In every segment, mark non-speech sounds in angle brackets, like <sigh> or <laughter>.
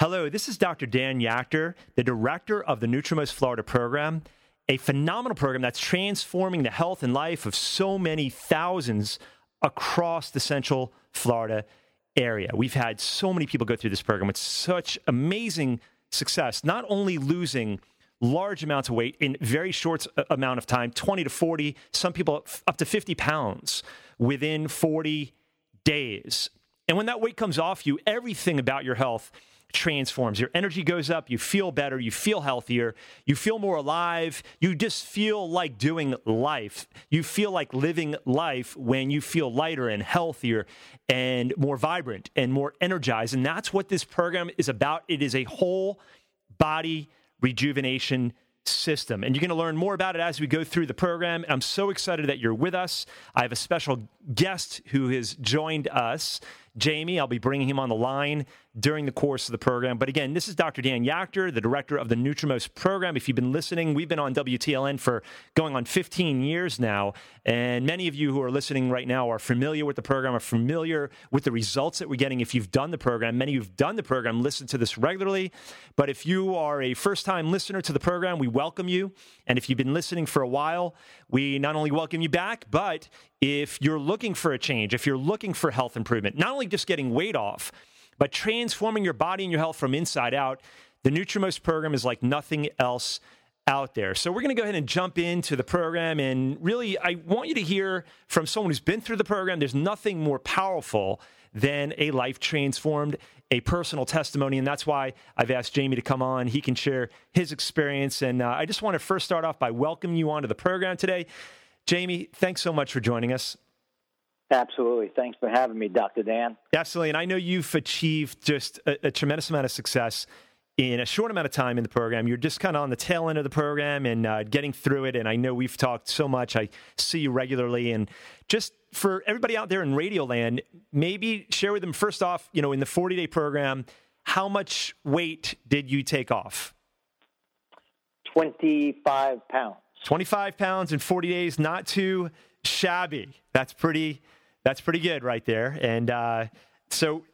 Hello, this is Dr. Dan Yachter, the director of the Nutrimost Florida program, a phenomenal program that's transforming the health and life of so many thousands across the Central Florida area. We've had so many people go through this program with such amazing success, not only losing large amounts of weight in very short amount of time 20 to 40 some people up to 50 pounds within 40 days and when that weight comes off you everything about your health transforms. Your energy goes up, you feel better, you feel healthier, you feel more alive, you just feel like doing life. You feel like living life when you feel lighter and healthier and more vibrant and more energized. And that's what this program is about. It is a whole body rejuvenation system. And you're going to learn more about it as we go through the program. I'm so excited that you're with us. I have a special guest who has joined us. Jamie. I'll be bringing him on the line during the course of the program. But again, this is Dr. Dan Yachter, the director of the Nutrimost program. If you've been listening, we've been on WTLN for going on 15 years now. And many of you who are listening right now are familiar with the program, are familiar with the results that we're getting if you've done the program. Many who've done the program listen to this regularly. But if you are a first time listener to the program, we welcome you. And if you've been listening for a while, we not only welcome you back, but if you're looking for a change, if you're looking for health improvement, not only just getting weight off, but transforming your body and your health from inside out, the Nutrimost program is like nothing else out there. So we're going to go ahead and jump into the program. And really, I want you to hear from someone who's been through the program. There's nothing more powerful than a life transformed, a personal testimony. And that's why I've asked Jamie to come on. He can share his experience. And uh, I just want to first start off by welcoming you onto the program today. Jamie, thanks so much for joining us. Absolutely. Thanks for having me, Dr. Dan. Absolutely. And I know you've achieved just a, a, tremendous amount of success in a short amount of time in the program. You're just kind of on the tail end of the program and uh, getting through it. And I know we've talked so much. I see you regularly. And just for everybody out there in Radio Land, maybe share with them first off, you know, in the 40 day program, how much weight did you take off? 25 pounds. 25 pounds in 40 days, not too shabby. That's pretty. That's pretty good right there. And uh, so,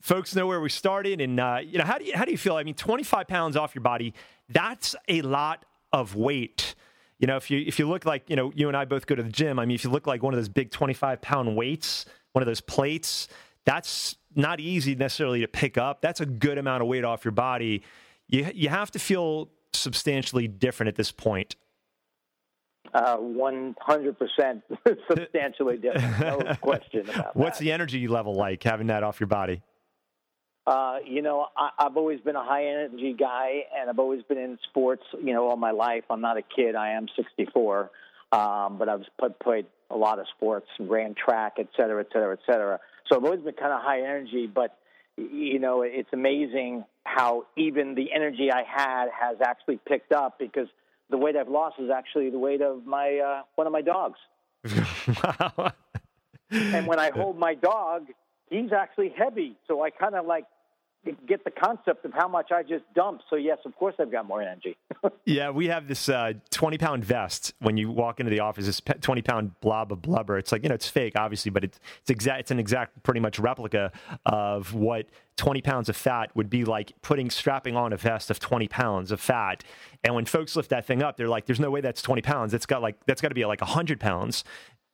folks know where we started. And uh, you know, how do you how do you feel? I mean, 25 pounds off your body. That's a lot of weight. You know, if you if you look like you know, you and I both go to the gym. I mean, if you look like one of those big 25 pound weights, one of those plates, that's not easy necessarily to pick up. That's a good amount of weight off your body. You you have to feel substantially different at this point. Uh, one hundred percent, <laughs> substantially different. No <laughs> question about What's that. the energy level like having that off your body? Uh, you know, I, I've always been a high energy guy, and I've always been in sports. You know, all my life. I'm not a kid. I am 64, um, but I've put, played a lot of sports, and ran track, et cetera, et cetera, et cetera. So I've always been kind of high energy, but you know, it's amazing how even the energy I had has actually picked up because the weight I've lost is actually the weight of my uh, one of my dogs. <laughs> wow. and when I <laughs> hold my dog, he's actually heavy, so I kind of like get the concept of how much I just dumped. So yes, of course I've got more energy. <laughs> yeah, we have this uh, twenty pound vest when you walk into the office. This twenty pound blob of blubber. It's like you know it's fake, obviously, but it's it's exact. It's an exact, pretty much replica of what twenty pounds of fat would be like putting strapping on a vest of twenty pounds of fat. And when folks lift that thing up, they're like, "There's no way that's twenty pounds. It's got like that's got to be like hundred pounds."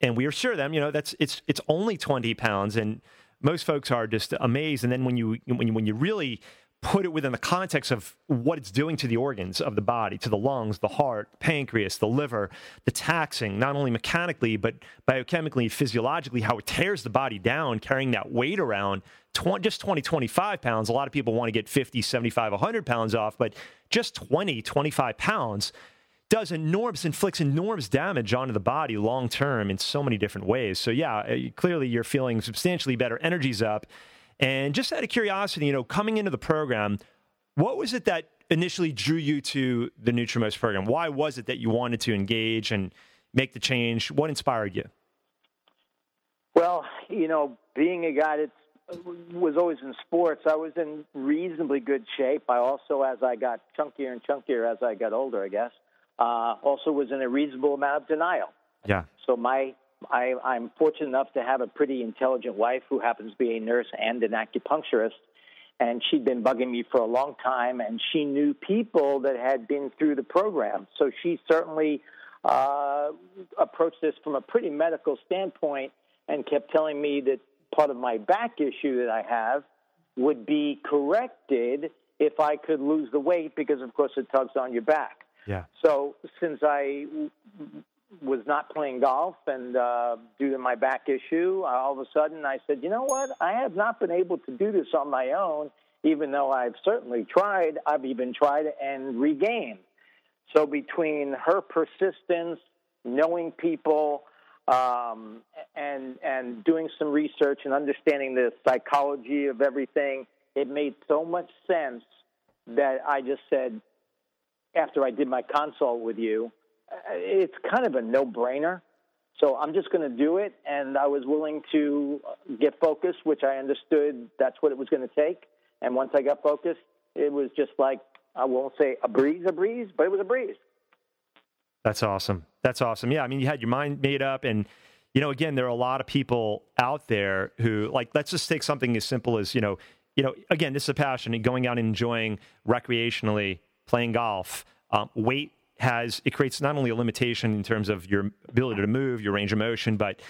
And we assure them, you know, that's it's it's only twenty pounds and most folks are just amazed. And then when you when you, when you really put it within the context of what it's doing to the organs of the body, to the lungs, the heart, pancreas, the liver, the taxing, not only mechanically, but biochemically, physiologically, how it tears the body down, carrying that weight around 20, just 20, 25 pounds. A lot of people want to get 50, 75, 100 pounds off, but just 20, 25 pounds does enormous, inflicts enormous damage onto the body long term in so many different ways. So, yeah, uh, clearly you're feeling substantially better, energy's up. And just out of curiosity, you know, coming into the program, what was it that initially drew you to the Nutrimost program? Why was it that you wanted to engage and make the change? What inspired you? Well, you know, being a guy that was always in sports, I was in reasonably good shape. I also, as I got chunkier and chunkier as I got older, I guess, uh, also was in a reasonable amount of denial. Yeah. So my I, I'm fortunate enough to have a pretty intelligent wife who happens to be a nurse and an acupuncturist. and she'd been bugging me for a long time, and she knew people that had been through the program. So she certainly uh, approached this from a pretty medical standpoint and kept telling me that part of my back issue that I have would be corrected if I could lose the weight because, of course, it tugs on your back. Yeah. So since I was not playing golf and uh, due to my back issue, all of a sudden I said, you know what? I have not been able to do this on my own, even though I've certainly tried. I've even tried and regained. So between her persistence, knowing people, um, and and doing some research and understanding the psychology of everything, it made so much sense that I just said, after I did my consult with you, uh, it's kind of a no-brainer. So I'm just going to do it, and I was willing to get focused, which I understood that's what it was going to take. And once I got focused, it was just like I won't say a breeze, a breeze, but it was a breeze. That's awesome. That's awesome. Yeah, I mean, you had your mind made up, and you know, again, there are a lot of people out there who like. Let's just take something as simple as you know, you know, again, this is a passion and going out and enjoying recreationally playing golf. Um, weight has it creates not only a limitation in terms of your ability to move, your range of motion, but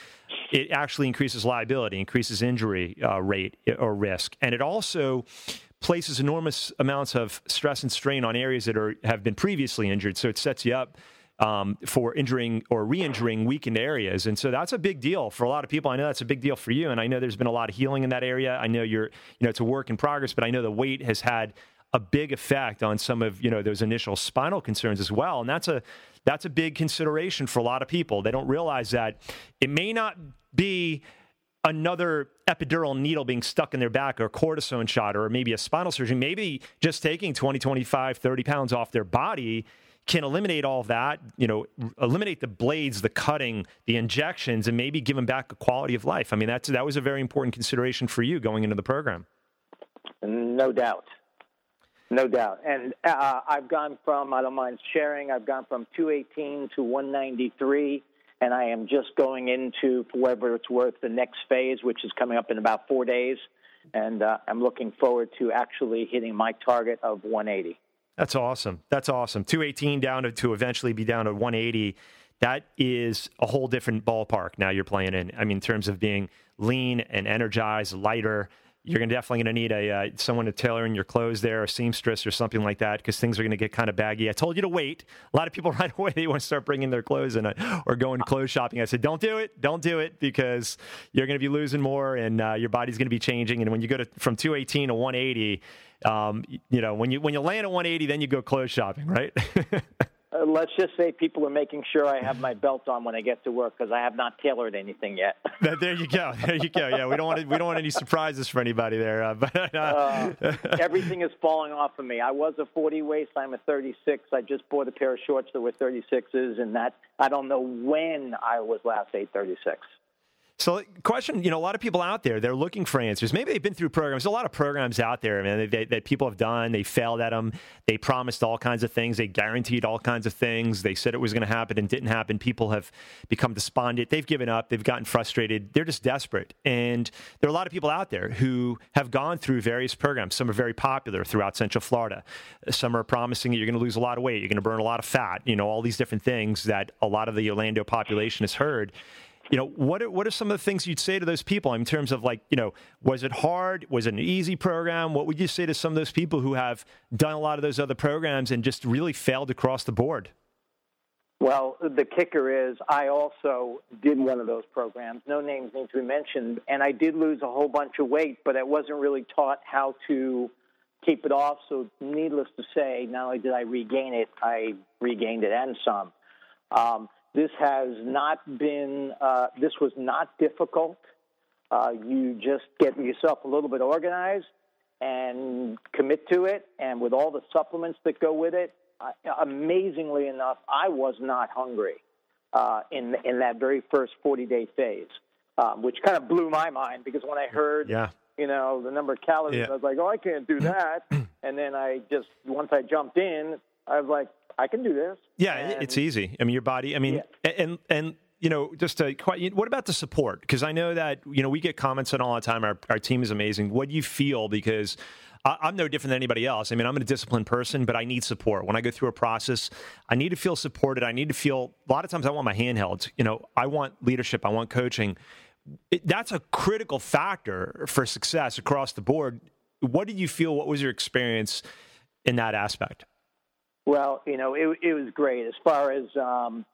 it actually increases liability, increases injury uh, rate or risk, and it also places enormous amounts of stress and strain on areas that are have been previously injured. So it sets you up um, for injuring or re-injuring weakened areas, and so that's a big deal for a lot of people. I know that's a big deal for you, and I know there's been a lot of healing in that area. I know you're, you know, it's a work in progress, but I know the weight has had a big effect on some of you know those initial spinal concerns as well, and that's a that's a big consideration for a lot of people. They don't realize that it may not be another epidural needle being stuck in their back or a cortisone shot or maybe a spinal surgery. Maybe just taking 20 25 30 pounds off their body can eliminate all that you know eliminate the blades the cutting the injections and maybe give them back a quality of life. I mean that's that was a very important consideration for you going into the program. No doubt no doubt. And uh, I've gone from, I don't mind sharing, I've gone from 218 to 193, and I am just going into, for whatever it's worth, the next phase, which is coming up in about four days. And uh, I'm looking forward to actually hitting my target of 180. That's awesome. That's awesome. 218 down to, to eventually be down to 180. That is a whole different ballpark now you're playing in. I mean, in terms of being lean and energized, lighter you're gonna definitely going to need a uh, someone to tailor in your clothes there, a seamstress or something like that, because things are going to get kind of baggy. I told you to wait. A lot of people <laughs> right away they want to start bringing their clothes in or going clothes shopping. I said, don't do it, don't do it, because you're going to be losing more and uh, your body's going to be changing. And when you go to from 218 to 180, um, you know when you when you land at 180, then you go clothes shopping, right? <laughs> Uh, let's just say people are making sure I have my belt on when I get to work because I have not tailored anything yet. <laughs> there you go. <laughs> There you go. Yeah, we don't want to, we don't want any surprises for anybody there. Uh, <laughs> but uh, everything is falling off of me. I was a 40 waist. I'm a 36. I just bought a pair of shorts that were 36s, and that I don't know when I was last a 36. So, question, you know, a lot of people out there, they're looking for answers. Maybe they've been through programs. There's a lot of programs out there, man, that, that people have done. They failed at them. They promised all kinds of things. They guaranteed all kinds of things. They said it was going to happen and didn't happen. People have become despondent. They've given up. They've gotten frustrated. They're just desperate. And there are a lot of people out there who have gone through various programs. Some are very popular throughout Central Florida. Some are promising that you're going to lose a lot of weight. You're going to burn a lot of fat. You know, all these different things that a lot of the Orlando population has heard you know what are, what are some of the things you'd say to those people in terms of like you know was it hard? Was it an easy program? What would you say to some of those people who have done a lot of those other programs and just really failed across the board? Well the kicker is i also did one of those programs no names need to be mentioned and i did lose a whole bunch of weight but i wasn't really taught how to keep it off. So needless to say not only did i regain it i regained it and some. Um, this has not been, uh, this was not difficult. Uh, you just get yourself a little bit organized and commit to it. And with all the supplements that go with it, uh, amazingly enough, I was not hungry uh, in in that very first 40 day phase, um, which kind of blew my mind because when I heard, yeah. you know, the number of calories, yeah. I was like, oh, I can't do <clears throat> that. and then I just once I jumped in, I was like, I can do this. Yeah, and, it's easy. I mean, your body. I mean, yeah. and and you know, just to quite. What about the support? Because I know that you know we get comments on all the time. Our our team is amazing. What do you feel? Because I, am no different than anybody else. I mean, I'm a disciplined person, but I need support. When I go through a process, I need to feel supported. I need to feel, a lot of times I want my hand held. You know, I want leadership, I want coaching. It, that's a critical factor for success across the board. What did you feel? What was your experience in that aspect? Well, you know, it, it was great as far as um,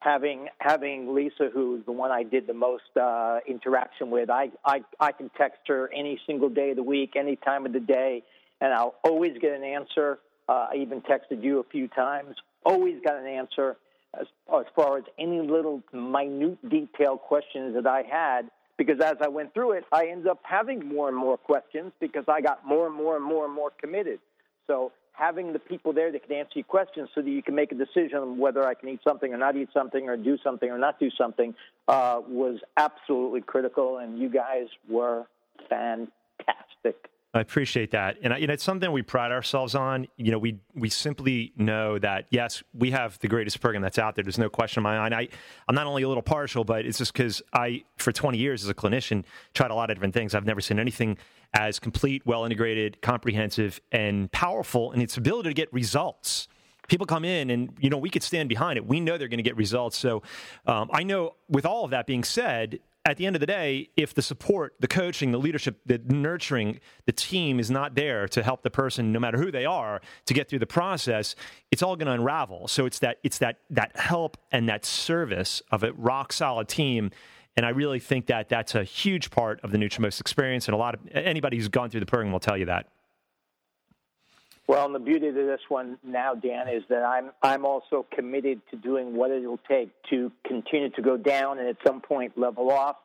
having having Lisa, who's the one I did the most uh, interaction with. I, I I can text her any single day of the week, any time of the day, and I'll always get an answer. Uh, I even texted you a few times. Always got an answer as, as far as any little minute detail questions that I had. Because as I went through it, I ended up having more and more questions because I got more and more and more and more committed. So having the people there that can answer your questions so that you can make a decision on whether I can eat something or not eat something or do something or not do something uh, was absolutely critical, and you guys were fantastic. I appreciate that, and you know, it's something we pride ourselves on. You know, we we simply know that yes, we have the greatest program that's out there. There's no question in my mind. I I'm not only a little partial, but it's just because I, for 20 years as a clinician, tried a lot of different things. I've never seen anything as complete, well integrated, comprehensive, and powerful in its ability to get results. People come in and, you know, we could stand behind it. We know they're going to get results. So um, I know, with all of that being said, at the end of the day, if the support, the coaching, the leadership, the nurturing, the team is not there to help the person, no matter who they are, to get through the process, it's all going to unravel. So it's that it's that that help and that service of a rock solid team and I really think that that's a huge part of the Nutrimost experience. And a lot of anybody who's gone through the program will tell you that. Well, and the beauty of this one now, Dan, is that I'm I'm also committed to doing what it will take to continue to go down and at some point level off,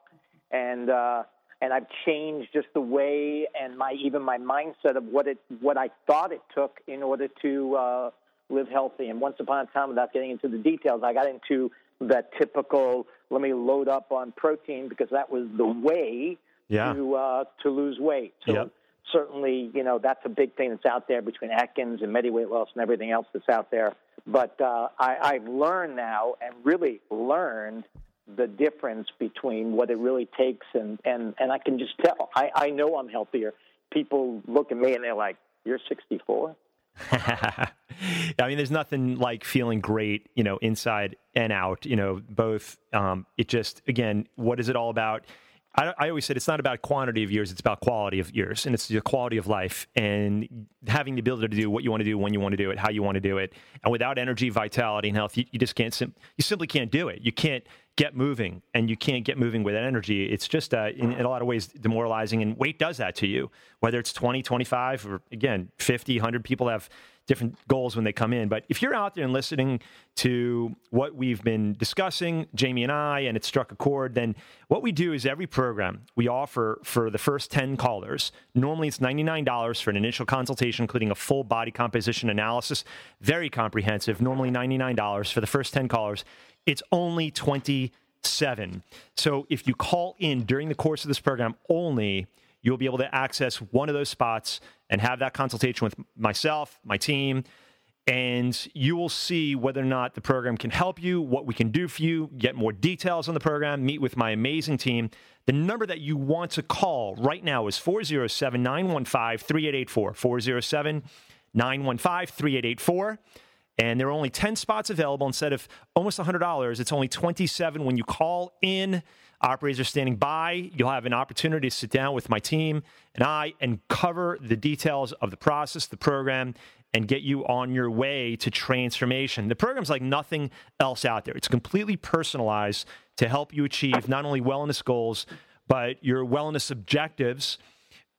and uh, and I've changed just the way and my even my mindset of what it what I thought it took in order to uh, live healthy. And once upon a time, without getting into the details, I got into that typical let me load up on protein because that was the way yeah. to uh, to lose weight. So yep. Certainly, you know, that's a big thing that's out there between Atkins and MediWeight Loss and everything else that's out there. But uh, I, I've learned now and really learned the difference between what it really takes and and and I can just tell. I, I know I'm healthier. People look at me and they're like, "You're 64." <laughs> I mean, there's nothing like feeling great, you know, inside and out, you know, both. Um, it just, again, what is it all about? I, I, always said it's not about quantity of years, it's about quality of years, and it's the quality of life and having the ability to do what you want to do when you want to do it, how you want to do it. And without energy, vitality, and health, you, you just can't, sim- you simply can't do it. You can't get moving, and you can't get moving with energy. It's just, uh, in, in, a lot of ways, demoralizing, and weight does that to you, whether it's 20, 25, or again, 50, 100 people have different goals when they come in. But if you're out there and listening to what we've been discussing, Jamie and I, and it struck a chord, then what we do is every program we offer for the first 10 callers, normally it's $99 for an initial consultation, including a full body composition analysis, very comprehensive, normally $99 for the first 10 callers. It's only 27. So if you call in during the course of this program only, you'll be able to access one of those spots and have that consultation with myself, my team, and you will see whether or not the program can help you, what we can do for you, get more details on the program, meet with my amazing team. The number that you want to call right now is 407 915 3884. 407 915 3884. And there are only 10 spots available instead of almost $100. It's only 27 when you call in Operators are standing by. You'll have an opportunity to sit down with my team and I and cover the details of the process, the program, and get you on your way to transformation. The program's like nothing else out there. It's completely personalized to help you achieve not only wellness goals, but your wellness objectives.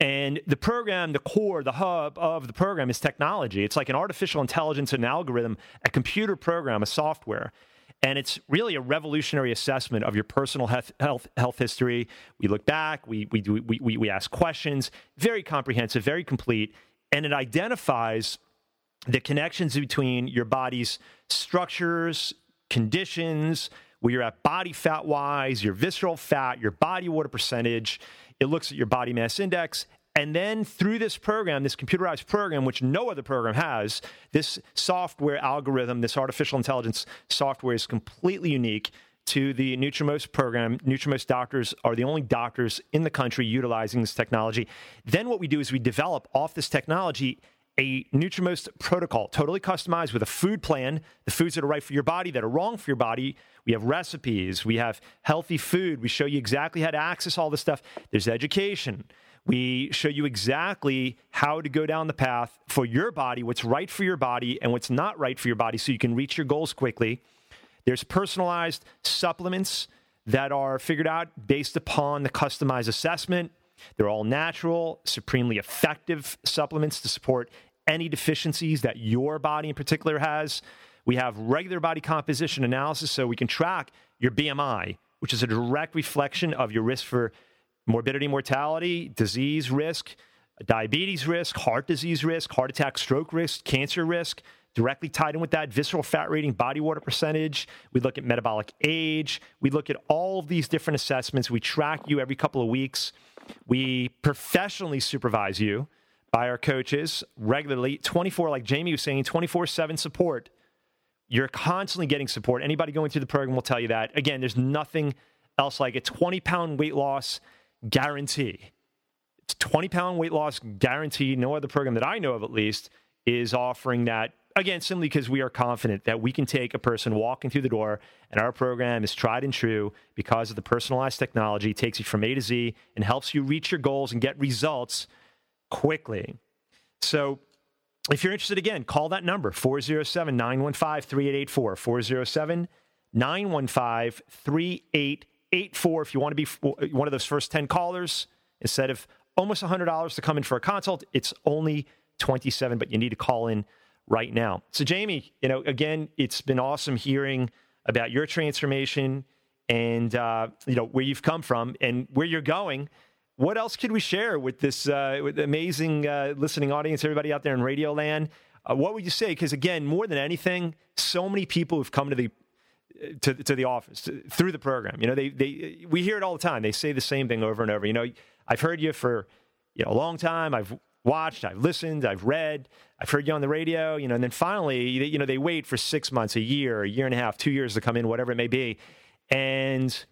And the program, the core, the hub of the program is technology. It's like an artificial intelligence and algorithm, a computer program, a software. And it's really a revolutionary assessment of your personal health, health, health history. We look back, we, we, do, we, we, we ask questions, very comprehensive, very complete, and it identifies the connections between your body's structures, conditions, where you're at body fat wise, your visceral fat, your body water percentage. It looks at your body mass index and then through this program, this computerized program, which no other program has, this software algorithm, this artificial intelligence software is completely unique. to the Nutrimost program. Nutrimost doctors are the only doctors in the country utilizing this technology. Then what we do is we develop off this technology a Nutrimost protocol, totally customized with a food plan, the foods that are right for your body, that are wrong for your body. We have recipes, we have healthy food. We show you exactly how to access all this stuff. There's education. We show you exactly how to go down the path for your body, what's right for your body and what's not right for your body so you can reach your goals quickly. There's personalized supplements that are figured out based upon the customized assessment. They're all natural, supremely effective supplements to support any deficiencies that your body in particular has. We have regular body composition analysis so we can track your BMI, which is a direct reflection of your risk for morbidity, mortality, disease risk, diabetes risk, heart disease risk, heart attack, stroke risk, cancer risk, directly tied in with that visceral fat rating, body water percentage. We look at metabolic age. We look at all of these different assessments. We track you every couple of weeks. We professionally supervise you by our coaches regularly, 24, like Jamie was saying, 24 7 support. You're constantly getting support. Anybody going through the program will tell you that. Again, there's nothing else like it. 20 pound weight loss guarantee. It's 20 pound weight loss guarantee. No other program that I know of, at least, is offering that. Again, simply because we are confident that we can take a person walking through the door, and our program is tried and true because of the personalized technology, it takes you from A to Z, and helps you reach your goals and get results quickly. So, if you're interested, again, call that number 407 915 3884. 407 915 3884. If you want to be one of those first 10 callers, instead of almost $100 to come in for a consult, it's only 27, but you need to call in right now. So, Jamie, you know, again, it's been awesome hearing about your transformation and, uh, you know, where you've come from and where you're going. What else could we share with this uh, with amazing uh, listening audience, everybody out there in Radio Land? Uh, what would you say? Because again, more than anything, so many people who've come to the to, to the office through the program. You know, they they we hear it all the time. They say the same thing over and over. You know, I've heard you for you know a long time. I've watched, I've listened, I've read, I've heard you on the radio. You know, and then finally, you know, they wait for six months, a year, a year and a half, two years to come in, whatever it may be, and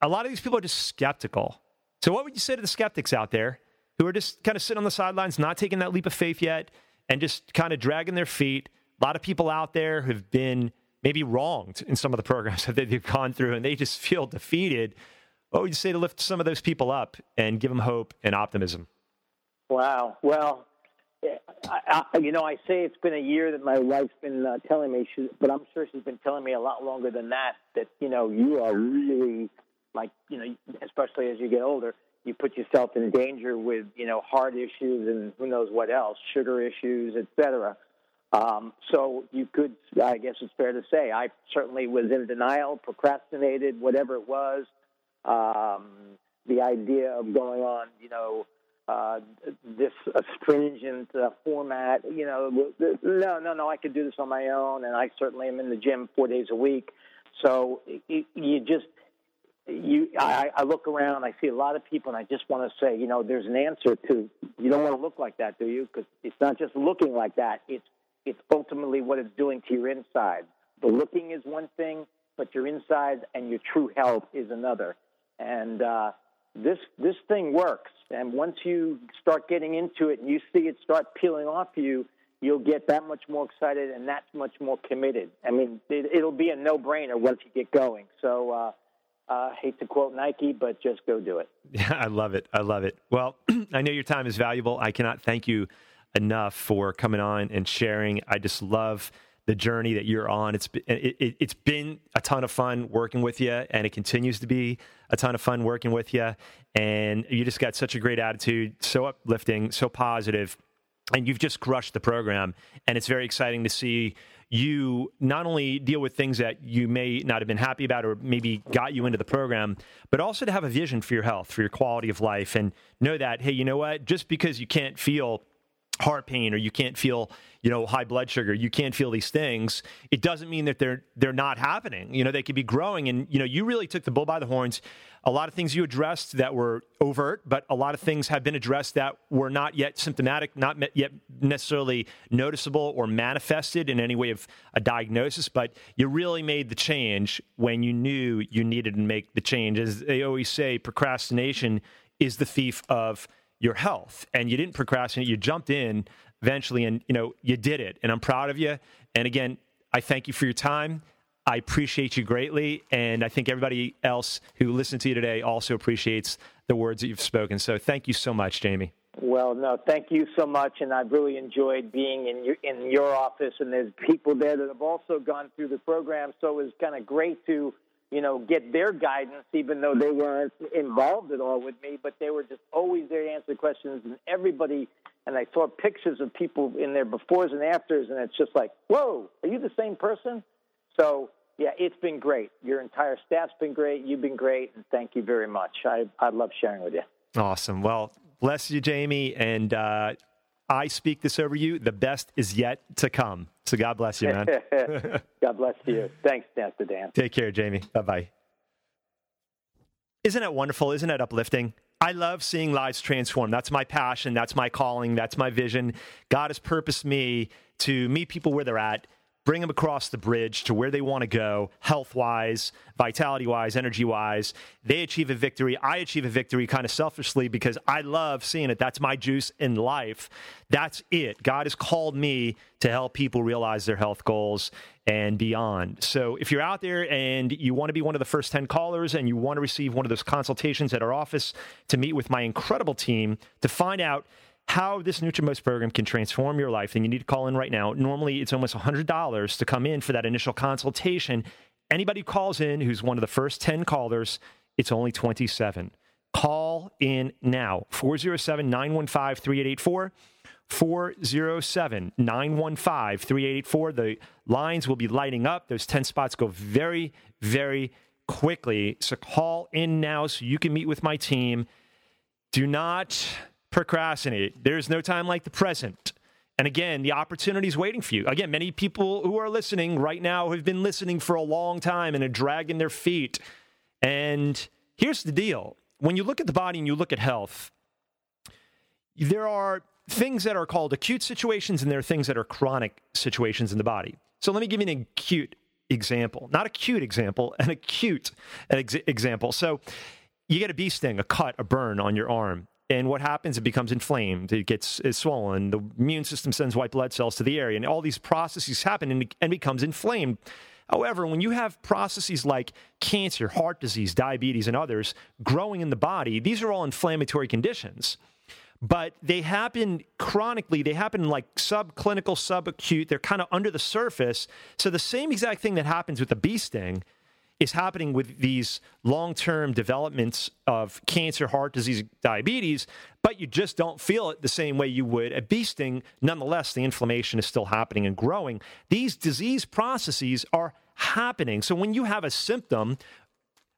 a lot of these people are just skeptical so, what would you say to the skeptics out there who are just kind of sitting on the sidelines, not taking that leap of faith yet, and just kind of dragging their feet? A lot of people out there who've been maybe wronged in some of the programs <laughs> that they've gone through, and they just feel defeated. What would you say to lift some of those people up and give them hope and optimism? Wow. Well, I, I, you know, I say it's been a year that my wife's been uh, telling me, she, but I'm sure she's been telling me a lot longer than that. That you know, you are really like you know, especially as you get older, you put yourself in danger with you know heart issues and who knows what else, sugar issues, etc. Um, so you could, I guess it's fair to say, I certainly was in denial, procrastinated, whatever it was. Um, the idea of going on, you know, uh, this stringent uh, format, you know, no, no, no, I could do this on my own, and I certainly am in the gym four days a week. So it, you just you, I, I look around, I see a lot of people, and I just want to say, you know, there's an answer to. You don't want to look like that, do you? Because it's not just looking like that. It's it's ultimately what it's doing to your inside. The looking is one thing, but your inside and your true health is another. And uh, this this thing works. And once you start getting into it and you see it start peeling off you, you'll get that much more excited and that much more committed. I mean, it, will be a no brainer once you get going. So. Uh, uh, hate to quote Nike, but just go do it. Yeah, <laughs> I love it. I love it. Well, <clears throat> I know your time is valuable. I cannot thank you enough for coming on and sharing. I just love the journey that you're on. It's been, it, it's been a ton of fun working with you, and it continues to be a ton of fun working with you. And you just got such a great attitude, so uplifting, so positive, and you've just crushed the program. And it's very exciting to see you not only deal with things that you may not have been happy about or maybe got you into the program, but also to have a vision for your health, for your quality of life, and know that, hey, you know what? Just because you can't feel heart pain or you can't feel you know high blood sugar you can't feel these things it doesn't mean that they're they're not happening. You know they could be growing and you know you really took the bull by the horns. A lot of things you addressed that were overt but a lot of things have been addressed that were not yet symptomatic not yet necessarily noticeable or manifested in any way of a diagnosis but you really made the change when you knew you needed to make the change. As they always say procrastination is the thief of your health and you didn't procrastinate you jumped in eventually and you know you did it and i'm proud of you. And again i thank you for your time. I appreciate you greatly and i think everybody else who listened to you today also appreciates the words that you've spoken. So thank you so much jamie. Well, no, thank you so much, and I've really enjoyed being in your in your office. And there's people there that have also gone through the program, so it was kind of great to you know, get their guidance, even though they weren't involved at all with me, but they were just always there to answer questions. And everybody, and I saw pictures of people in their befores and afters, and it's just like, whoa, are you the same person? So, yeah, it's been great. Your entire staff's been great. You've been great, and thank you very much. I, I love sharing with you. Awesome. Well, bless you, Jamie, and uh, I speak this over you. The best is yet to come. So God bless you, man. <laughs> God bless you. Thanks, Pastor Dan. Take care, Jamie. Bye bye. Isn't it wonderful? Isn't it uplifting? I love seeing lives transform. That's my passion. That's my calling. That's my vision. God has purposed me to meet people where they're at bring them across the bridge to where they want to go, health wise, vitality wise, energy wise. They achieve a victory. I achieve a victory kind of selfishly because I love seeing it. That's my juice in life. That's it. God has called me to help people realize their health goals and beyond. So if you're out there and you want to be one of the first 10 callers and you want to receive one of those consultations at our office to meet with my incredible team to find out how this NutriMost program can transform your life, then you need to call in right now. Normally, it's almost $100 to come in for that initial consultation. Anybody who calls in who's one of the first 10 callers, it's only 27. Call in now 407 915 3884. 407 915 3884. The lines will be lighting up. Those 10 spots go very, very quickly. So call in now so you can meet with my team. Do not procrastinate. There's no time like the present. And again, the opportunity is waiting for you. Again, many people who are listening right now have been listening for a long time and are dragging their feet. And here's the deal when you look at the body and you look at health, there are things that are called acute situations and there are things that are chronic situations in the body. So let me give you an acute example, not a cute example, an acute example. So you get a bee sting, a cut, a burn on your arm. And what happens? It becomes inflamed. It gets it's swollen. The immune system sends white blood cells to the area, and all these processes happen and, and becomes inflamed. However, when you have processes like cancer, heart disease, diabetes, and others growing in the body, these are all inflammatory conditions. But they happen chronically, they happen like subclinical, subacute, they're kind of under the surface. So the same exact thing that happens with the bee sting is happening with these long term developments of cancer, heart disease, diabetes, but you just don't feel it the same way you would a bee sting. Nonetheless, the inflammation is still happening and growing. These disease processes are happening. So when you have a symptom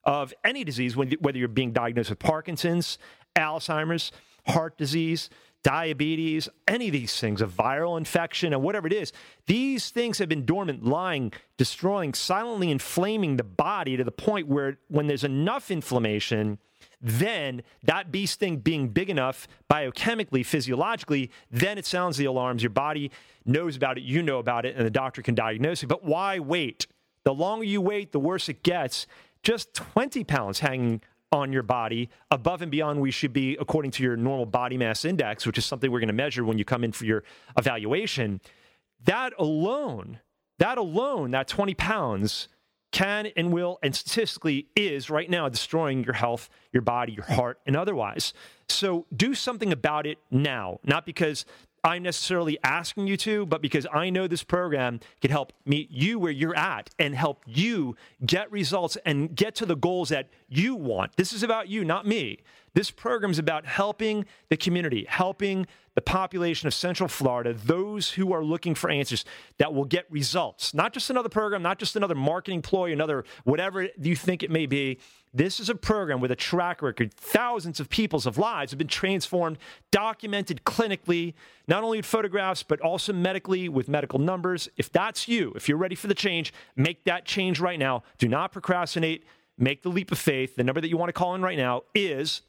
of any disease, whether you're being diagnosed with Parkinson's, Alzheimer's, heart disease, diabetes, any of these things, a viral infection, or whatever it is, these things have been dormant, lying, destroying, silently inflaming the body to the point where when there's enough inflammation, then that bee sting being big enough biochemically, physiologically, then it sounds the alarms. Your body knows about it, you know about it, and the doctor can diagnose it. But why wait? The longer you wait, the worse it gets. Just 20 pounds hanging on your body above and beyond we should be according to your normal body mass index, which is something we're going to measure when you come in for your evaluation. That alone, that alone, that 20 pounds can and will and statistically is right now destroying your health, your body, your heart, and otherwise. So do something about it now, not because I'm necessarily asking you to, but because I know this program can help meet you where you're at and help you get results and get to the goals that you want. This is about you, not me. This program is about helping the community, helping the population of Central Florida, those who are looking for answers that will get results. Not just another program, not just another marketing ploy, another whatever you think it may be. This is a program with a track record. Thousands of people's of lives have been transformed, documented clinically, not only with photographs, but also medically with medical numbers. If that's you, if you're ready for the change, make that change right now. Do not procrastinate. Make the leap of faith. The number that you want to call in right now is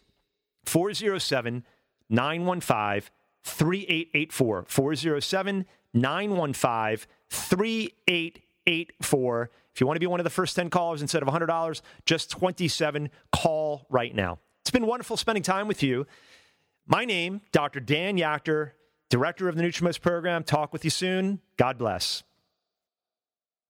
407 915 3884. 407 915 3884. If you want to be one of the first 10 callers instead of $100, just 27, call right now. It's been wonderful spending time with you. My name, Dr. Dan Yachter, Director of the NutriMost program. Talk with you soon. God bless.